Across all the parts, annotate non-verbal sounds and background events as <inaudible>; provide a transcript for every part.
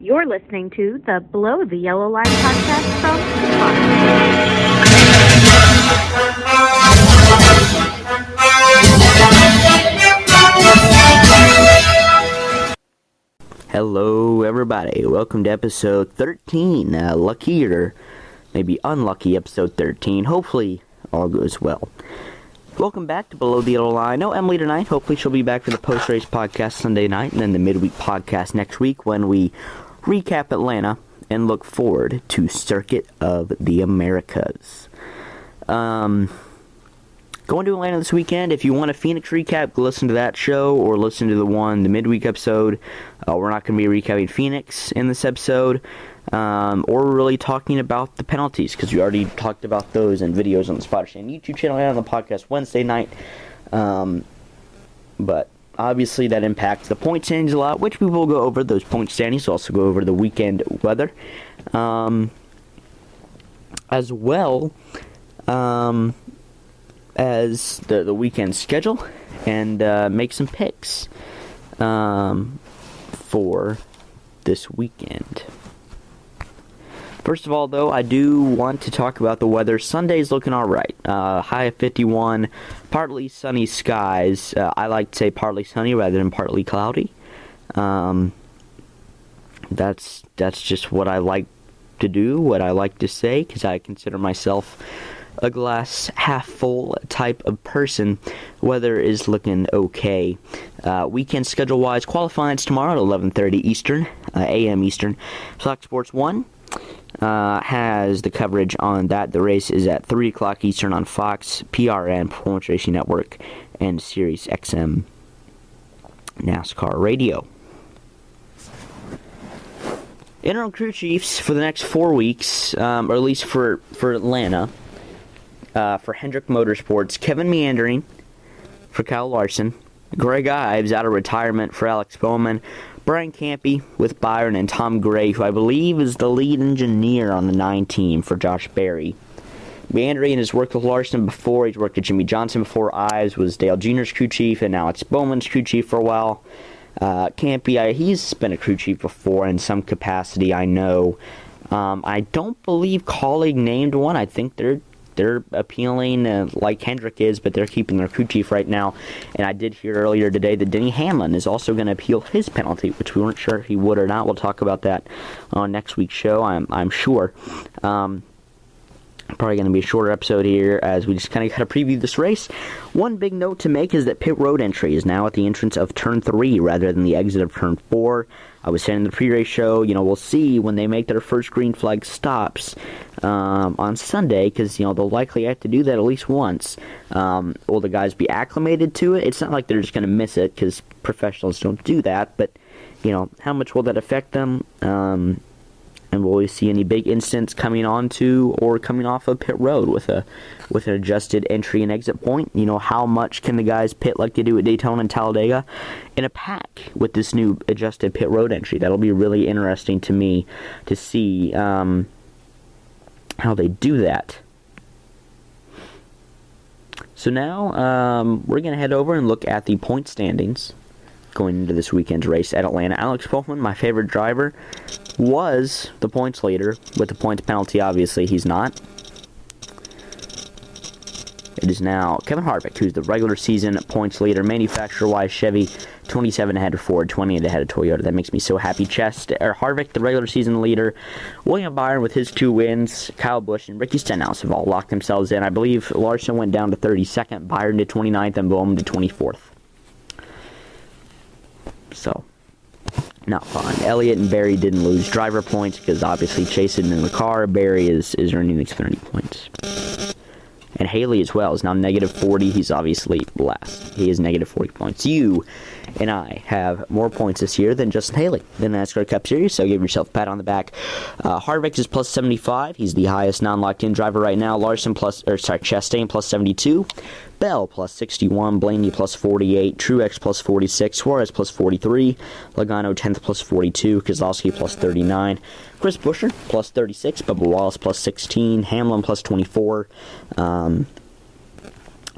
You're listening to the Below the Yellow Line podcast from. Hello, everybody. Welcome to episode 13. Uh, lucky or maybe unlucky episode 13. Hopefully, all goes well. Welcome back to Below the Yellow Line. No Emily tonight. Hopefully, she'll be back for the post race podcast Sunday night and then the midweek podcast next week when we recap Atlanta and look forward to Circuit of the Americas. Um, going to Atlanta this weekend. If you want a Phoenix recap, listen to that show or listen to the one, the midweek episode. Uh, we're not going to be recapping Phoenix in this episode, um, or really talking about the penalties because we already talked about those in videos on the Spotter Stand YouTube channel and on the podcast Wednesday night. Um, but obviously, that impacts the point standings a lot, which we will go over. Those point standings We'll also go over the weekend weather. Um, as well, um, as the, the weekend schedule and uh, make some picks um, for this weekend. First of all, though, I do want to talk about the weather. Sunday's looking all right. Uh, high of 51, partly sunny skies. Uh, I like to say partly sunny rather than partly cloudy. Um, that's that's just what I like to do, what I like to say, because I consider myself a glass half full type of person. Weather is looking okay. Uh, weekend schedule wise, qualifying's tomorrow at 11:30 Eastern, uh, a.m. Eastern. Fox Sports One uh, has the coverage on that. The race is at 3 o'clock Eastern on Fox, PRN, Performance Racing Network, and Sirius XM NASCAR Radio. Interim crew chiefs for the next four weeks, um, or at least for, for Atlanta, uh, for Hendrick Motorsports, Kevin Meendering for Kyle Larson, Greg Ives out of retirement for Alex Bowman, Brian Campe with Byron, and Tom Gray, who I believe is the lead engineer on the 9 team for Josh Berry. Meendering has worked with Larson before. He's worked with Jimmie Johnson before. Ives was Dale Jr.'s crew chief, and now it's Bowman's crew chief for a while. Uh, Campe, I, he's been a crew chief before in some capacity, I know. Um, I don't believe Kaulig named one. I think they're they're appealing uh, like Hendrick is, but they're keeping their crew chief right now. And I did hear earlier today that Denny Hamlin is also going to appeal his penalty, which we weren't sure if he would or not. We'll talk about that on next week's show, I'm, I'm sure. Um, probably going to be a shorter episode here as we just kind of got to preview this race. One big note to make is that pit road entry is now at the entrance of turn three rather than the exit of turn four. I was saying in the pre-race show, you know, we'll see when they make their first green flag stops um, on Sunday, because you know they'll likely have to do that at least once. Um, will the guys be acclimated to it? It's not like they're just going to miss it, because professionals don't do that. But you know, how much will that affect them? Um, and will we see any big incidents coming onto or coming off of pit road with a with an adjusted entry and exit point? You know, how much can the guys pit like they do at Daytona and Talladega in a pack with this new adjusted pit road entry? That'll be really interesting to me to see um, how they do that. So now um, we're going to head over and look at the point standings going into this weekend's race at Atlanta. Alex Bowman, my favorite driver, was the points leader. With the points penalty, obviously, he's not. It is now Kevin Harvick, who's the regular season points leader, manufacturer-wise Chevy, 27 ahead of Ford, 28 ahead of Toyota. That makes me so happy. Chest or Harvick, the regular season leader, William Byron with his two wins, Kyle Busch and Ricky Stenhouse have all locked themselves in. I believe Larson went down to 32nd, Byron to 29th, and Bowman to 24th. So, not fun. Elliott and Berry didn't lose driver points because obviously Chase isn't in the car. Berry is, is earning Xfinity points. And Haley as well is now negative 40. He's obviously last. He is negative 40 points. You and I have more points this year than Justin Haley in the NASCAR Cup Series, so give yourself a pat on the back. Uh, Harvick is plus 75. He's the highest non-locked-in driver right now. Larson plus, or sorry, Chastain plus 72. Bell plus 61, Blaney plus 48, Truex plus 46, Suarez plus 43, Logano 10th plus 42, Keselowski plus 39, Chris Buescher plus 36, Bubba Wallace plus 16, Hamlin plus 24, um,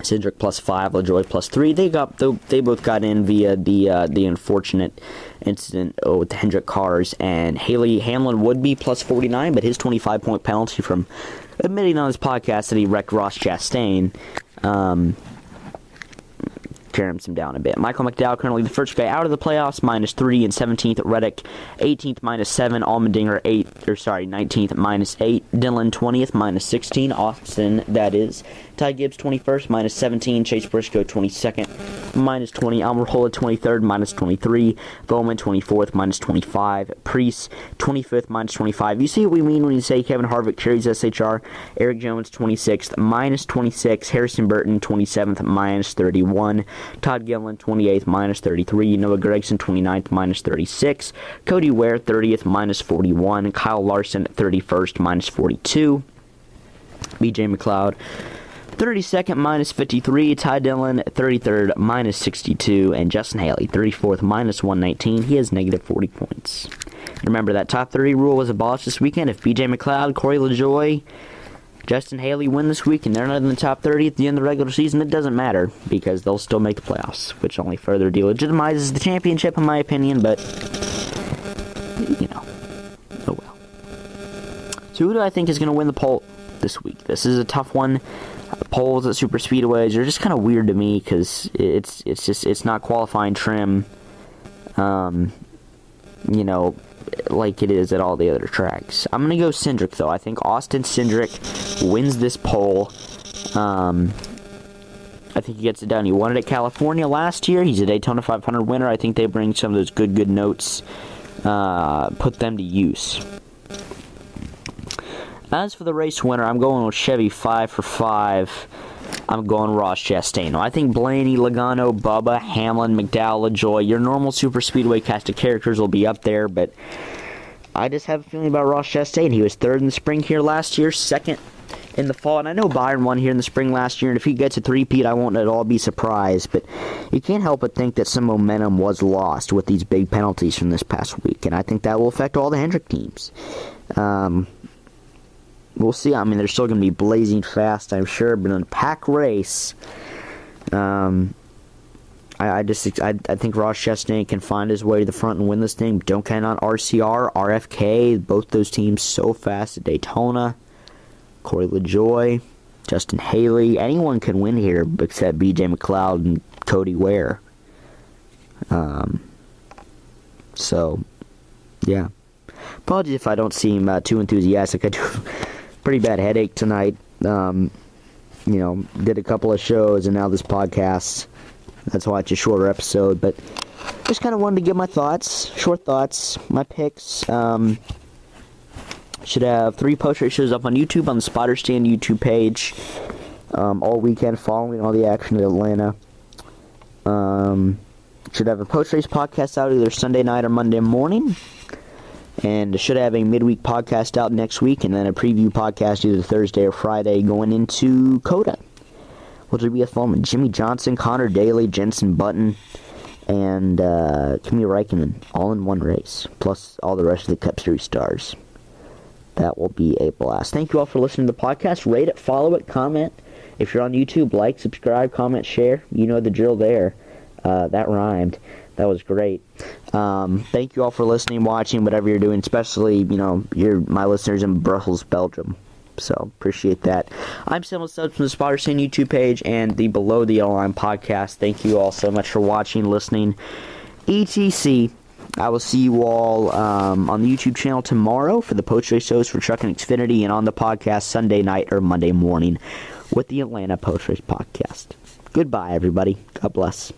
Cindric plus five, LaJoie plus three. They got they both got in via the uh, the unfortunate incident with the Hendrick cars, and Haley Hamlin would be plus forty nine, but his twenty five point penalty from admitting on his podcast that he wrecked Ross Chastain. Um, him down a bit. Michael McDowell currently the first guy out of the playoffs, minus three, and 17th Reddick, 18th minus seven, Allmendinger 8 or sorry 19th minus eight, Dillon 20th minus 16, Austin that is, Ty Gibbs 21st minus 17, Chase Briscoe 22nd minus 20, Almirola 23rd minus 23, Bowman 24th minus 25, Preece 25th minus 25. You see what we mean when you say Kevin Harvick carries SHR, Erik Jones 26th minus 26, Harrison Burton 27th minus 31. Todd Gilliland, 28th, minus 33. Noah Gragson 29th, minus 36. Cody Ware, 30th, minus 41. Kyle Larson, 31st, minus 42. BJ McLeod, 32nd, minus 53. Ty Dillon, 33rd, minus 62. And Justin Haley, 34th, minus 119. He has negative 40 points. Remember, that top 30 rule was abolished this weekend. If BJ McLeod, Corey LaJoie, Justin Haley win this week and they're not in the top 30 at the end of the regular season, it doesn't matter because they'll still make the playoffs, which only further delegitimizes the championship, in my opinion. But, you know. So, who do I think is going to win the pole this week? This is a tough one. Poles at super speedways are just kind of weird to me because it's it's just it's not qualifying trim. Um, you know, like it is at all the other tracks. I'm gonna go Cindric though. I think Austin Cindric wins this pole. Um, I think he gets it done. He won it at California last year. He's a Daytona 500 winner. I think they bring some of those good, good notes, uh, put them to use. As for the race winner, I'm going with Chevy 5 for 5. I'm going Ross Chastain. I think Blaney, Logano, Bubba, Hamlin, McDowell, LaJoie, your normal super speedway cast of characters will be up there, but I just have a feeling about Ross Chastain. He was third in the spring here last year, second in the fall, and I know Byron won here in the spring last year, and if he gets a three-peat, I won't at all be surprised, but you can't help but think that some momentum was lost with these big penalties from this past week, and I think that will affect all the Hendrick teams. Um, we'll see. I mean, they're still going to be blazing fast, I'm sure, but in a pack race, um, I, I, just I, I think Ross Chastain can find his way to the front and win this thing. Don't count on RCR, RFK, both those teams so fast at Daytona. Corey LaJoie, Justin Haley, anyone can win here except BJ McLeod and Cody Ware. Um, so, yeah. Apologies if I don't seem uh, too enthusiastic. <laughs> I do pretty bad headache tonight. Um, you know, did a couple of shows and now this podcast. That's why it's a shorter episode, but just kind of wanted to give my thoughts, short thoughts, my picks. Um, should have three post race shows up on YouTube on the Spotter Stand YouTube page um, all weekend following all the action in Atlanta. Um, should have a post race podcast out either Sunday night or Monday morning and should have a midweek podcast out next week, and then a preview podcast either Thursday or Friday going into COTA, which will be a fun one. Jimmie Johnson, Conor Daly, Jenson Button, and uh, Kimi Räikkönen all in one race, plus all the rest of the Cup Series stars. That will be a blast. Thank you all for listening to the podcast. Rate it, follow it, comment. If you're on YouTube, like, subscribe, comment, share. You know the drill there. Uh, that rhymed. That was great. Um, thank you all for listening, watching, whatever you're doing, especially, you know, your my listeners in Brussels, Belgium. So appreciate that. I'm Samuel Stubbs from the Spotter Stand YouTube page and the Below the Yellow Line podcast. Thank you all so much for watching, listening. ETC. I will see you all um, on the YouTube channel tomorrow for the post race shows for Truck and Xfinity, and on the podcast Sunday night or Monday morning with the Atlanta post race podcast. Goodbye, everybody. God bless.